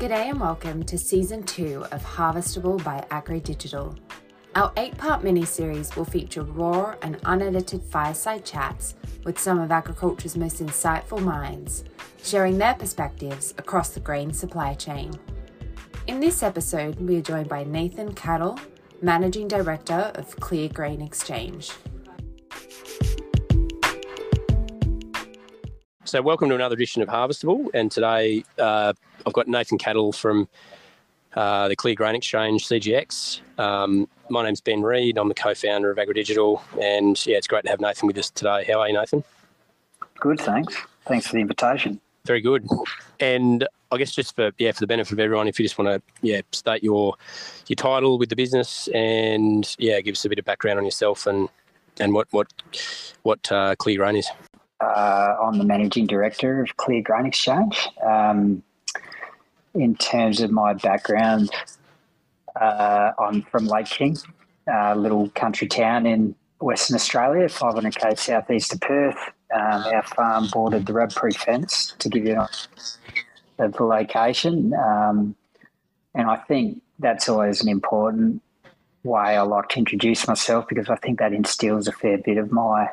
G'day and welcome to season two of Harvestable by AgriDigital. Our eight part mini series will feature raw and unedited fireside chats with some of agriculture's most insightful minds, sharing their perspectives across the grain supply chain. In this episode, we are joined by Nathan Cattle, Managing Director of Clear Grain Exchange. So, welcome to another edition of Harvestable. And today uh, I've got Nathan Cattle from uh, the Clear Grain Exchange, CGX. Um, my name's Ben Reed. I'm the co founder of AgriDigital. And yeah, it's great to have Nathan with us today. How are you, Nathan? Good, thanks. Thanks for the invitation. Very good. And I guess just for yeah for the benefit of everyone, if you just want to yeah state your your title with the business and yeah give us a bit of background on yourself and and what what what uh, Clear Grain is. Uh, I'm the managing director of Clear Grain Exchange. Um, in terms of my background, uh, I'm from Lake King, a little country town in Western Australia, 500k southeast of Perth. Um, our farm bordered the Rabbit Proof fence to give you of the location. Um, and I think that's always an important way I like to introduce myself because I think that instills a fair bit of my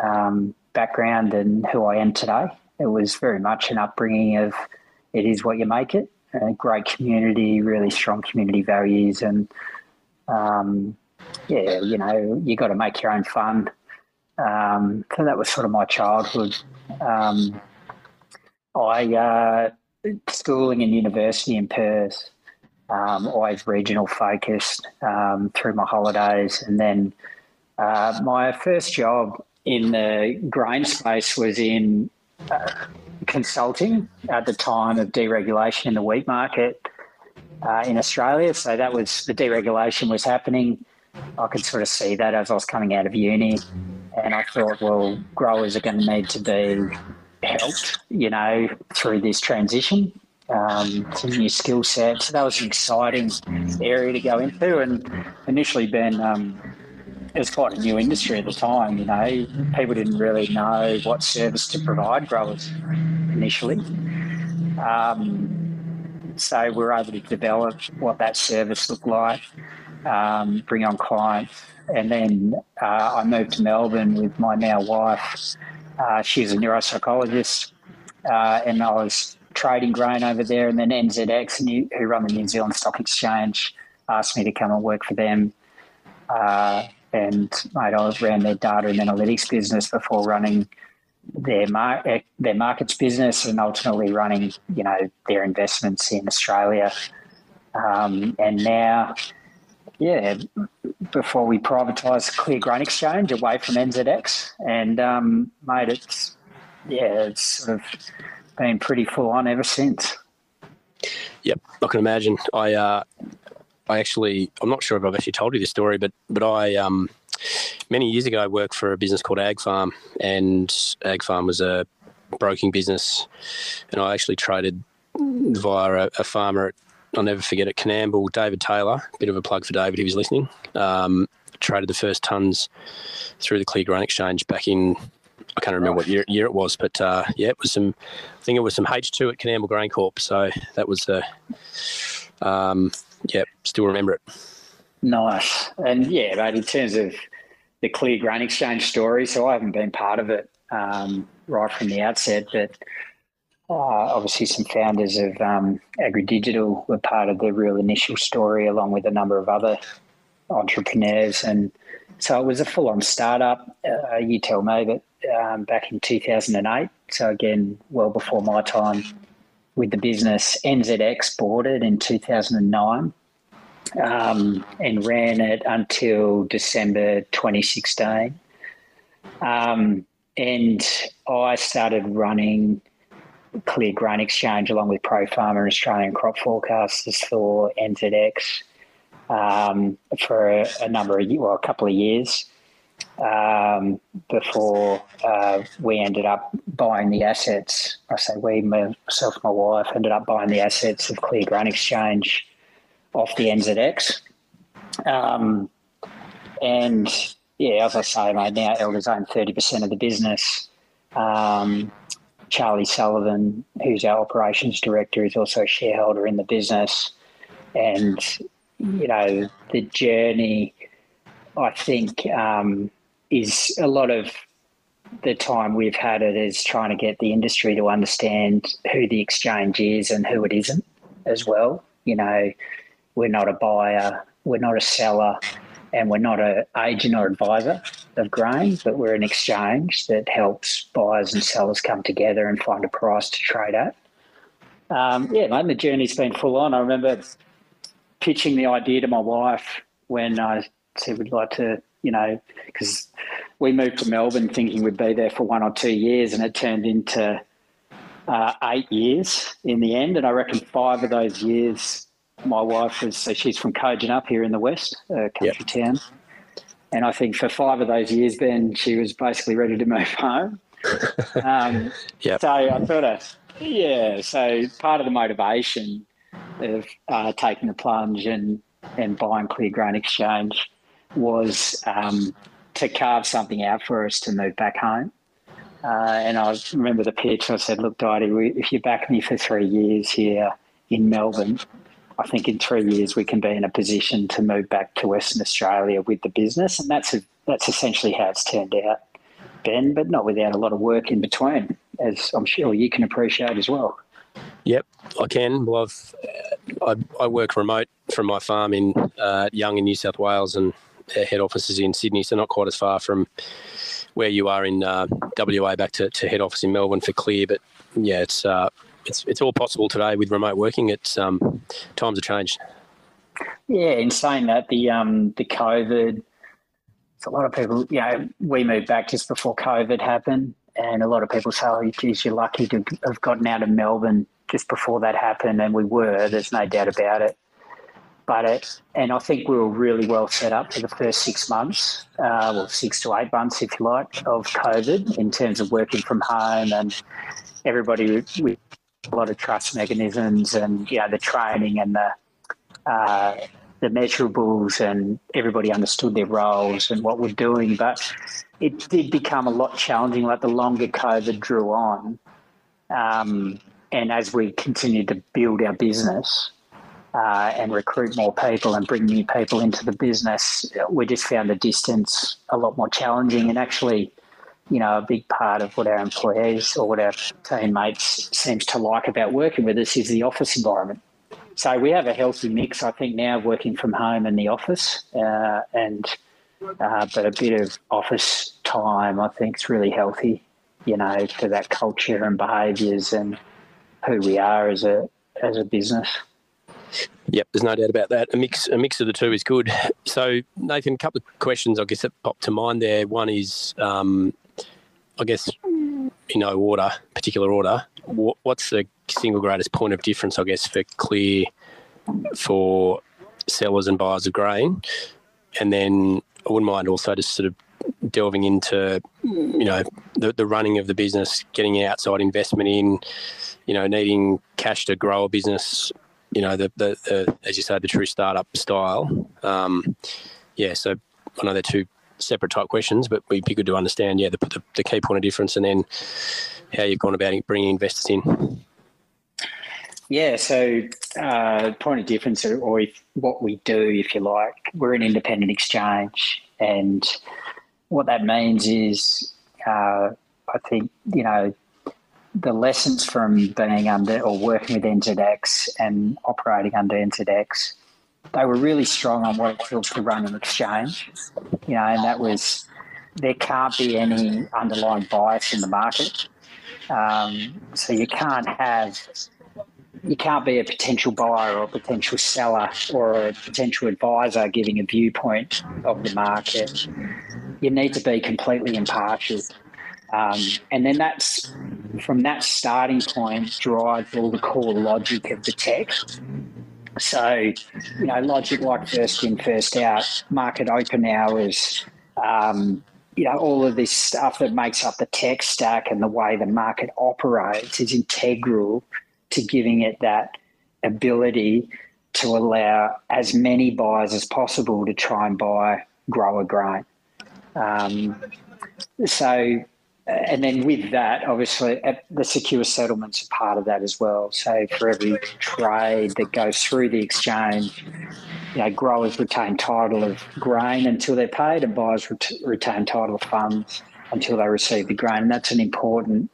um, background and who I am today. It was very much an upbringing of it is what you make it. A great community, really strong community values, and um, yeah, you know, you got to make your own fun. Um, so that was sort of my childhood. Um, I uh, schooling and university in Perth, um, always regional focused um, through my holidays, and then uh, my first job in the grain space was in uh, consulting at the time of deregulation in the wheat market uh, in Australia. So that was the deregulation was happening. I could sort of see that as I was coming out of uni, and I thought, well, growers are going to need to be helped, you know, through this transition um, to new skill sets. So that was an exciting area to go into, and initially, Ben. Um, it was quite a new industry at the time. You know, people didn't really know what service to provide growers initially. Um, so we were able to develop what that service looked like, um, bring on clients, and then uh, I moved to Melbourne with my now wife. Uh, she's a neuropsychologist, uh, and I was trading grain over there. And then NZX, who run the New Zealand Stock Exchange, asked me to come and work for them. Uh, and mate, I ran their data and analytics business before running their mar- eh, their markets business and ultimately running you know their investments in Australia. Um, and now, yeah, before we privatised Clear Grain Exchange away from NZX, and um, mate, it's yeah, it's sort of been pretty full on ever since. Yep, I can imagine. I uh, I actually, I'm not sure if I've actually told you this story, but but I um, many years ago I worked for a business called Ag Farm, and Ag Farm was a broking business, and I actually traded via a, a farmer at I'll never forget it, Coonamble, David Taylor. Bit of a plug for David, he was listening. Um, traded the first tons through the Clear Grain Exchange back in I can't remember what year, year it was, but uh, yeah, it was some. I think it was some H two at Coonamble GrainCorp. So that was the um, Yep, still remember it. Nice. And yeah, but in terms of the Clear Grain Exchange story, so I haven't been part of it um, right from the outset, but uh, obviously some founders of um, AgriDigital were part of the real initial story, along with a number of other entrepreneurs. And so it was a full on startup, uh, you tell me, but um, back in 2008. So again, well before my time with the business. NZX boarded in 2009 um, and ran it until December 2016. Um, and I started running Clear Grain Exchange along with Pro Farmer Australian Crop Forecasters for NZX um, for a, a, number of well, a couple of years um, before uh, we ended up buying the assets. I say we, myself, my wife, ended up buying the assets of Clear Grain Exchange off the NZX. Um, and yeah, as I say, mate, now Elders own 30% of the business. Um, Charlie Sullivan, who's our operations director, is also a shareholder in the business. And, you know, the journey, I think, um, is a lot of the time we've had it is trying to get the industry to understand who the exchange is and who it isn't as well. You know, we're not a buyer, we're not a seller, and we're not an agent or advisor of grain, but we're an exchange that helps buyers and sellers come together and find a price to trade at. Um, yeah, mate, the journey's been full on. I remember pitching the idea to my wife when I said we'd like to, you know, because we moved to Melbourne thinking we'd be there for one or two years, and it turned into uh, eight years in the end. And I reckon five of those years my wife was so she's from Kojonup here in the west, a country yep. town, and I think for five of those years, then she was basically ready to move home. Um, yeah. So I thought, of, yeah. So part of the motivation of uh, taking the plunge and and buying Clear Grain Exchange was um, to carve something out for us to move back home. Uh, and I remember the pitch. I said, "Look, Dottie, if you back me for three years here in Melbourne, I think in three years we can be in a position to move back to Western Australia with the business, and that's a, that's essentially how it's turned out, Ben. But not without a lot of work in between, as I'm sure you can appreciate as well. Yep, I can. Well, I've, I, I work remote from my farm in uh, Young in New South Wales, and head office is in Sydney, so not quite as far from where you are in uh, WA back to, to head office in Melbourne for Clear. But yeah, it's uh, it's it's all possible today with remote working. It's um, times have changed. Yeah, in saying that, the um, the COVID, a lot of people. You know, we moved back just before COVID happened, and a lot of people say, "Oh, geez, you're lucky to have gotten out of Melbourne just before that happened," and we were. There's no doubt about it. But it, and I think we were really well set up for the first six months, uh, well, six to eight months, if you like, of COVID in terms of working from home and everybody with a lot of trust mechanisms and you know the training and the uh, the measurables and everybody understood their roles and what we're doing. But it did become a lot challenging. Like the longer COVID drew on, um, and as we continued to build our business, uh, and recruit more people and bring new people into the business, we just found the distance a lot more challenging. And actually, you know, a big part of what our employees or what our teammates seems to like about working with us is the office environment. So we have a healthy mix, I think, now working from home and the office, uh, and uh, but a bit of office time, I think, is really healthy. You know, for that culture and behaviours and who we are as a as a business. Yep, there's no doubt about that. A mix, a mix of the two is good. So, Nathan, a couple of questions I guess that popped to mind there. One is, um, I guess, in no order, particular order. What's the single greatest point of difference, I guess, for Clear for sellers and buyers of grain? And then I wouldn't mind also just sort of delving into, you know, the, the running of the business, getting outside investment in, you know, needing cash to grow a business you know, the, the, the, as you say, the true startup style. Um, yeah, so I know they're two separate type questions, but we'd be good to understand, yeah, the, the, the key point of difference and then how you've gone about bringing investors in. Yeah, so uh, point of difference, or if, what we do, if you like, we're an independent exchange, and what that means is, uh, I think you know, the lessons from being under or working with NZX and operating under NZX, they were really strong on what it feels to run an exchange. You know, and that was there can't be any underlying bias in the market. Um, so you can't have you can't be a potential buyer or a potential seller or a potential advisor giving a viewpoint of the market. You need to be completely impartial. Um, and then that's from that starting point drives all the core logic of the tech. So, you know, logic like first in, first out, market open hours, um, you know, all of this stuff that makes up the tech stack and the way the market operates is integral to giving it that ability to allow as many buyers as possible to try and buy grower grain. Um, so and then with that, obviously, the secure settlements are part of that as well. So for every trade that goes through the exchange, you know, growers retain title of grain until they're paid, and buyers ret- retain title of funds until they receive the grain. And that's an important,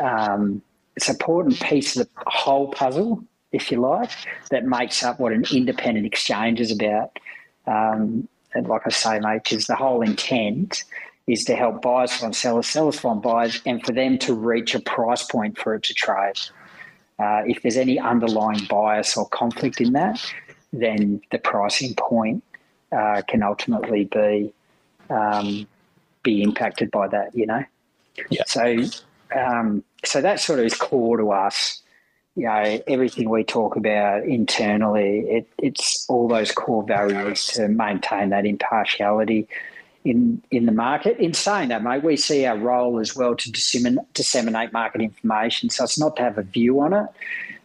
um, it's an important piece of the whole puzzle, if you like, that makes up what an independent exchange is about. Um, and like I say, mate, because the whole intent is to help buyers find sellers, sellers find buyers, and for them to reach a price point for it to trade. Uh, if there's any underlying bias or conflict in that, then the pricing point uh, can ultimately be um, be impacted by that. You know, yeah. So um, so that sort of is core to us. You know, everything we talk about internally, it, it's all those core values to maintain that impartiality in in the market. In saying that, mate, we see our role as well to disseminate, disseminate market information. So it's not to have a view on it,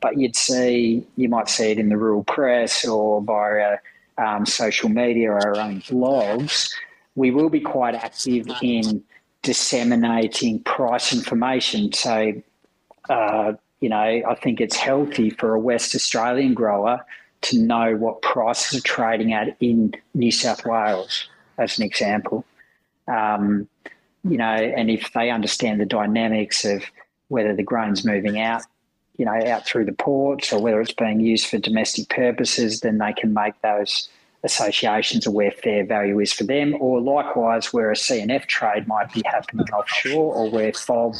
but you'd see you might see it in the rural press or via um, social media or our own blogs. We will be quite active in disseminating price information. So, uh, you know, I think it's healthy for a West Australian grower to know what prices are trading at in New South Wales as an example. Um, you know, and if they understand the dynamics of whether the grain's moving out, you know, out through the ports or whether it's being used for domestic purposes, then they can make those associations of where fair value is for them, or likewise where a CNF trade might be happening offshore or where FOB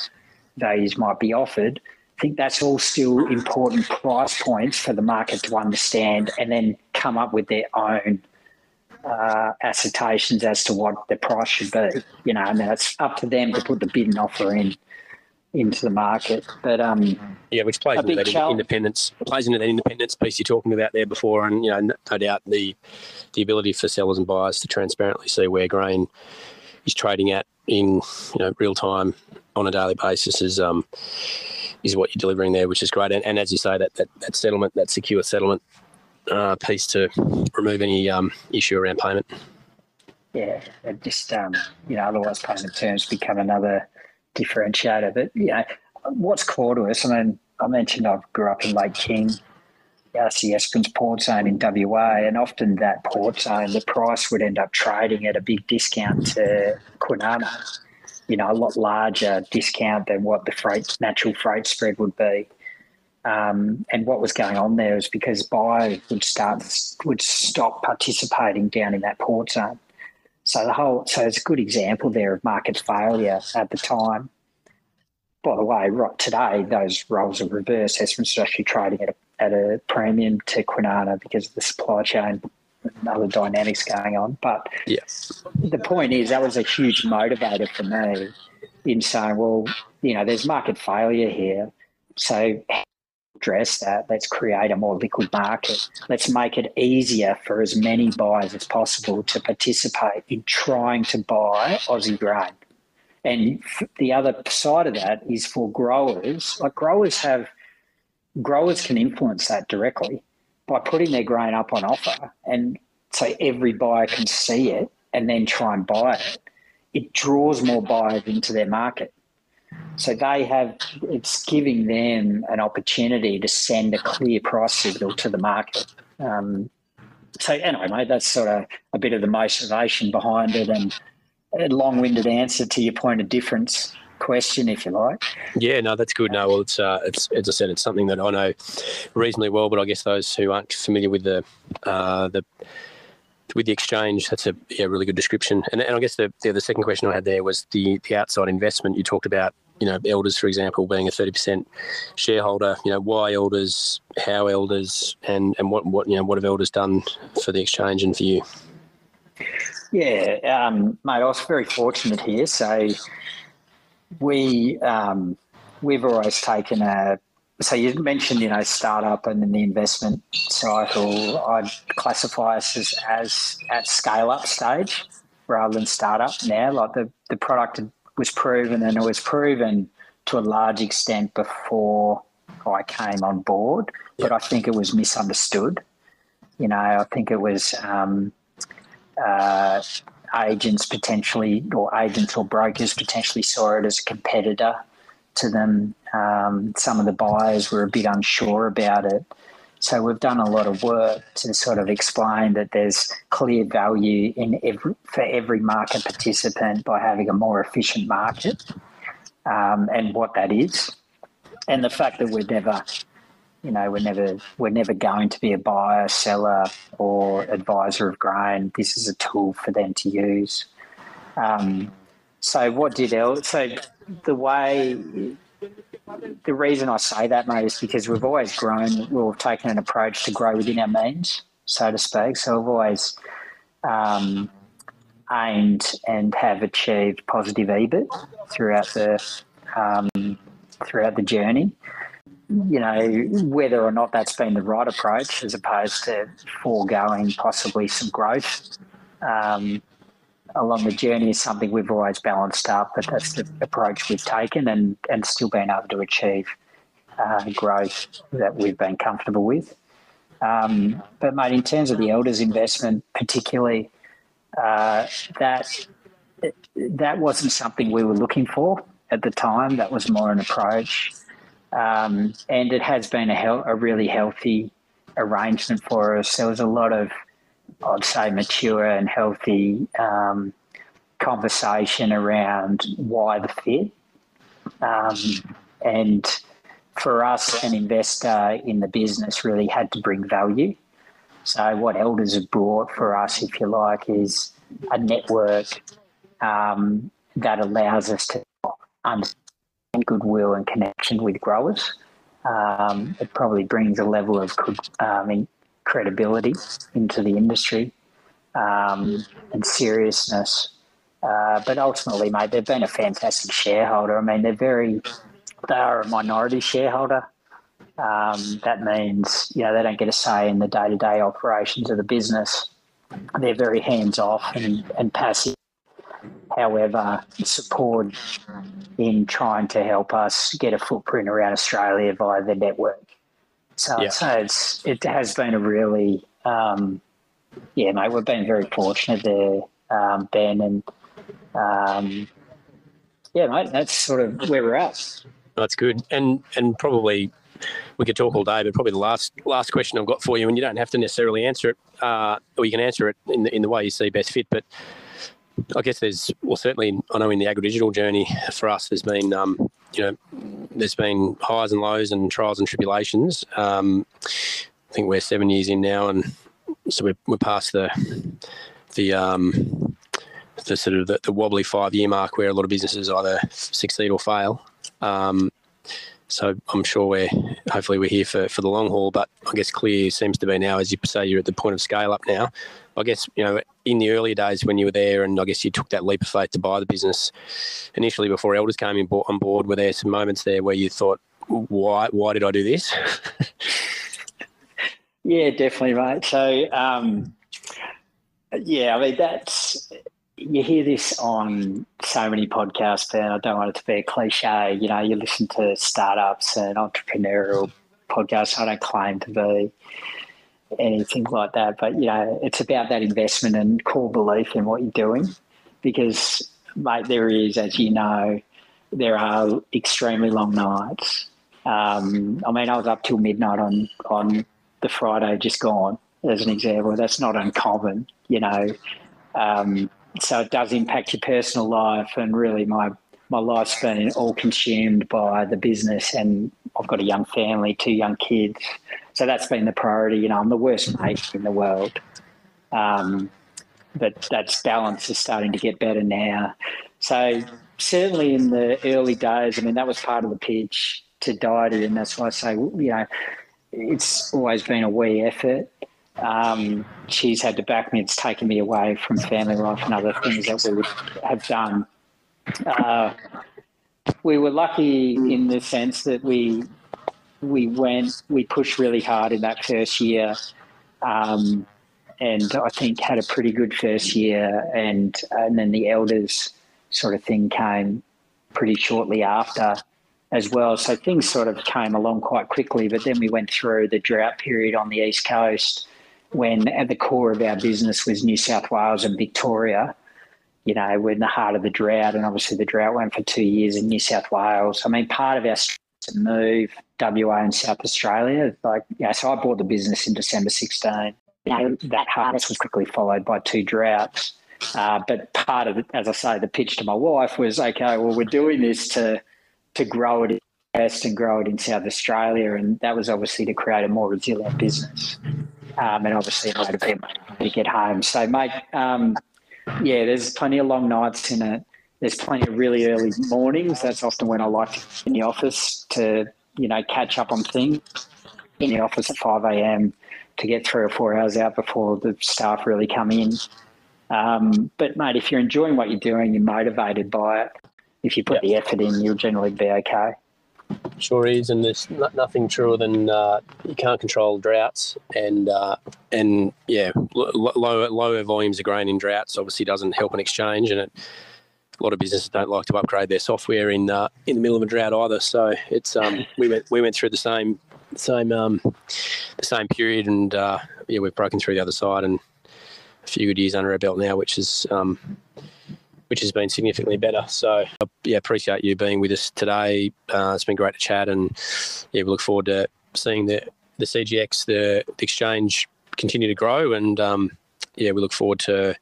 values might be offered. I think that's all still important price points for the market to understand and then come up with their own uh, assertions as to what the price should be. You know, and it's up to them to put the bid and offer in into the market. But um, yeah, which plays into that challenge. independence plays into that independence piece you're talking about there before, and you know, no doubt the the ability for sellers and buyers to transparently see where grain is trading at in you know real time on a daily basis is um is what you're delivering there, which is great. And, and as you say, that, that that settlement, that secure settlement uh, piece to remove any um, issue around payment. Yeah, just um, you know, otherwise payment terms become another differentiator. But you know, what's core to us? I mean, I mentioned I grew up in Lake King, RC Esperance port zone in WA, and often that port zone, the price would end up trading at a big discount to Kwinana. You know, a lot larger discount than what the freight natural freight spread would be. Um, and what was going on there is because buyers would start would stop participating down in that port zone. So the whole so it's a good example there of market failure at the time. By the way, right today those roles are reversed. Esperance is actually trading at a, at a premium to Kwinana because of the supply chain and other dynamics going on. But yes, the point is that was a huge motivator for me in saying, well, you know, there's market failure here. So address that. Let's create a more liquid market. Let's make it easier for as many buyers as possible to participate in trying to buy Aussie grain. And the other side of that is for growers. Like growers have, growers can influence that directly by putting their grain up on offer, and so every buyer can see it and then try and buy it. It draws more buyers into their market. So they have, it's giving them an opportunity to send a clear price signal to the market. Um, so anyway, mate, that's sort of a bit of the motivation behind it and a long-winded answer to your point of difference question, if you like. Yeah, no, that's good. No, well, it's, uh, it's as I said, it's something that I know reasonably well, but I guess those who aren't familiar with the uh, the with the exchange, that's a yeah, really good description. And, and I guess the, the, the second question I had there was the the outside investment you talked about you know, Elders, for example, being a 30% shareholder, you know, why Elders, how Elders, and, and what, what, you know, what have Elders done for the exchange and for you? Yeah, um, mate, I was very fortunate here. So we, um, we've always taken a, so you mentioned, you know, startup and then the investment cycle. I'd classify us as, as at scale up stage rather than startup now. Like the, the product was proven, and it was proven to a large extent before I came on board. But I think it was misunderstood. You know, I think it was um, uh, agents potentially, or agents or brokers potentially saw it as a competitor to them. Um, some of the buyers were a bit unsure about it. So we've done a lot of work to sort of explain that there's clear value in every, for every market participant by having a more efficient market, um, and what that is, and the fact that we're never, you know, we're never we're never going to be a buyer, seller, or advisor of grain. This is a tool for them to use. Um, so what did? So the way the reason I say that, mate, is because we've always grown. We've taken an approach to grow within our means, so to speak. So we've always um, aimed and have achieved positive EBIT throughout the um, throughout the journey. You know, whether or not that's been the right approach, as opposed to foregoing possibly some growth. Um, along the journey is something we've always balanced up, but that's the approach we've taken and, and still been able to achieve uh, growth that we've been comfortable with. Um, but, mate, in terms of the elders' investment, particularly, uh, that that wasn't something we were looking for at the time. That was more an approach, um, and it has been a, a really healthy arrangement for us. There was a lot of I'd say, mature and healthy um, conversation around why the fit. Um, and for us, an investor in the business really had to bring value. So, what Elders have brought for us, if you like, is a network um, that allows us to understand goodwill and connection with growers. Um, it probably brings a level of um, credibility into the industry um, and seriousness. Uh, but ultimately, mate, they've been a fantastic shareholder. I mean, they're very, they are a minority shareholder. Um, that means, you know, they don't get a say in the day to day operations of the business. They're very hands off and, and passive. However, support in trying to help us get a footprint around Australia via the network. So yeah. so it's it has been a really um, yeah, mate. We've been very fortunate there, um, Ben, and um, yeah, mate. That's sort of where we're at. That's good, and and probably we could talk all day, but probably the last last question I've got for you, and you don't have to necessarily answer it, uh, or you can answer it in the, in the way you see best fit. But I guess there's well, certainly I know in the AgriDigital journey for us, there's been um, you know, there's been highs and lows and trials and tribulations. Um, I think we're seven years in now, and so we're, we're past the the um, the sort of the, the wobbly five year mark where a lot of businesses either succeed or fail. Um, so I'm sure we're hopefully we're here for, for the long haul. But I guess clear seems to be now, as you say, you're at the point of scale up now. I guess you know in the earlier days when you were there, and I guess you took that leap of faith to buy the business initially before Elders came in, on board. Were there some moments there where you thought, why why did I do this? yeah, definitely, mate. So um, yeah, I mean that's you hear this on so many podcasts, and I don't want it to be a cliche. You know, you listen to startups and entrepreneurial podcasts. I don't claim to be anything like that, but you know, it's about that investment and core belief in what you're doing. Because, mate, there is, as you know, there are extremely long nights. Um, I mean, I was up till midnight on on the Friday just gone, as an example. That's not uncommon, you know. Um, so it does impact your personal life and really my my life's been all consumed by the business and I've got a young family, two young kids. So that's been the priority. You know, I'm the worst mate in the world. Um, but that's balance is starting to get better now. So certainly in the early days, I mean, that was part of the pitch to Diety, and that's why I say, you know, it's always been a wee effort. Um, she's had to back me. It's taken me away from family life and other things that we would have done. Uh, we were lucky in the sense that we we went we pushed really hard in that first year, um, and I think had a pretty good first year. And and then the elders sort of thing came pretty shortly after as well. So things sort of came along quite quickly. But then we went through the drought period on the east coast when at the core of our business was New South Wales and Victoria. you know, we're in the heart of the drought, and obviously the drought went for two years in New South Wales. I mean, part of our move WA and South Australia, like, yeah, so I bought the business in December 16. You know, that harvest was quickly followed by two droughts. Uh, but part of it, as I say, the pitch to my wife was, okay, well, we're doing this to to grow it West and grow it in South Australia, and that was obviously to create a more resilient business, um, and obviously a motivate to get home. So, mate, um, yeah, there's plenty of long nights in it. There's plenty of really early mornings. That's often when I like to in the office to, you know, catch up on things in the office at 5 a.m. to get three or four hours out before the staff really come in. Um, but, mate, if you're enjoying what you're doing, you're motivated by it, if you put yep. the effort in, you'll generally be okay. Sure is, and there's nothing truer than uh, you can't control droughts, and uh, and yeah, lower lower volumes of grain in droughts obviously doesn't help an exchange, and it, a lot of businesses don't like to upgrade their software in uh, in the middle of a drought either. So it's um, we went we went through the same same um, the same period, and uh, yeah, we've broken through the other side, and a few good years under our belt now, which is um, which has been significantly better. So, yeah, appreciate you being with us today. Uh, it's been great to chat, and yeah, we look forward to seeing the the CGX, the, the exchange, continue to grow, and um, yeah, we look forward to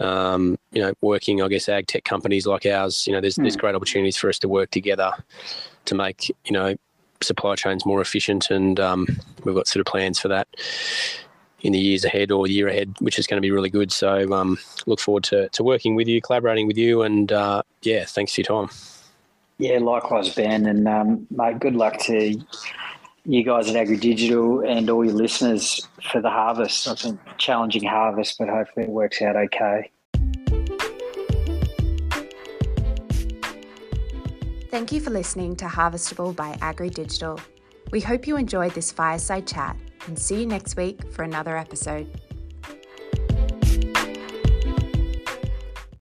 um, you know working, I guess, ag tech companies like ours. You know, there's mm. there's hmm. great opportunities for us to work together to make you know supply chains more efficient, and um, we've got sort of plans for that in the years ahead or year ahead, which is going to be really good. So um, look forward to, to working with you, collaborating with you, and uh, yeah, thanks for your time. Yeah, likewise, Ben, and um, mate, good luck to you guys at AgriDigital and all your listeners for the harvest. I a challenging harvest, but hopefully it works out okay. Thank you for listening to Harvestable by AgriDigital. We hope you enjoyed this fireside chat and see you next week for another episode.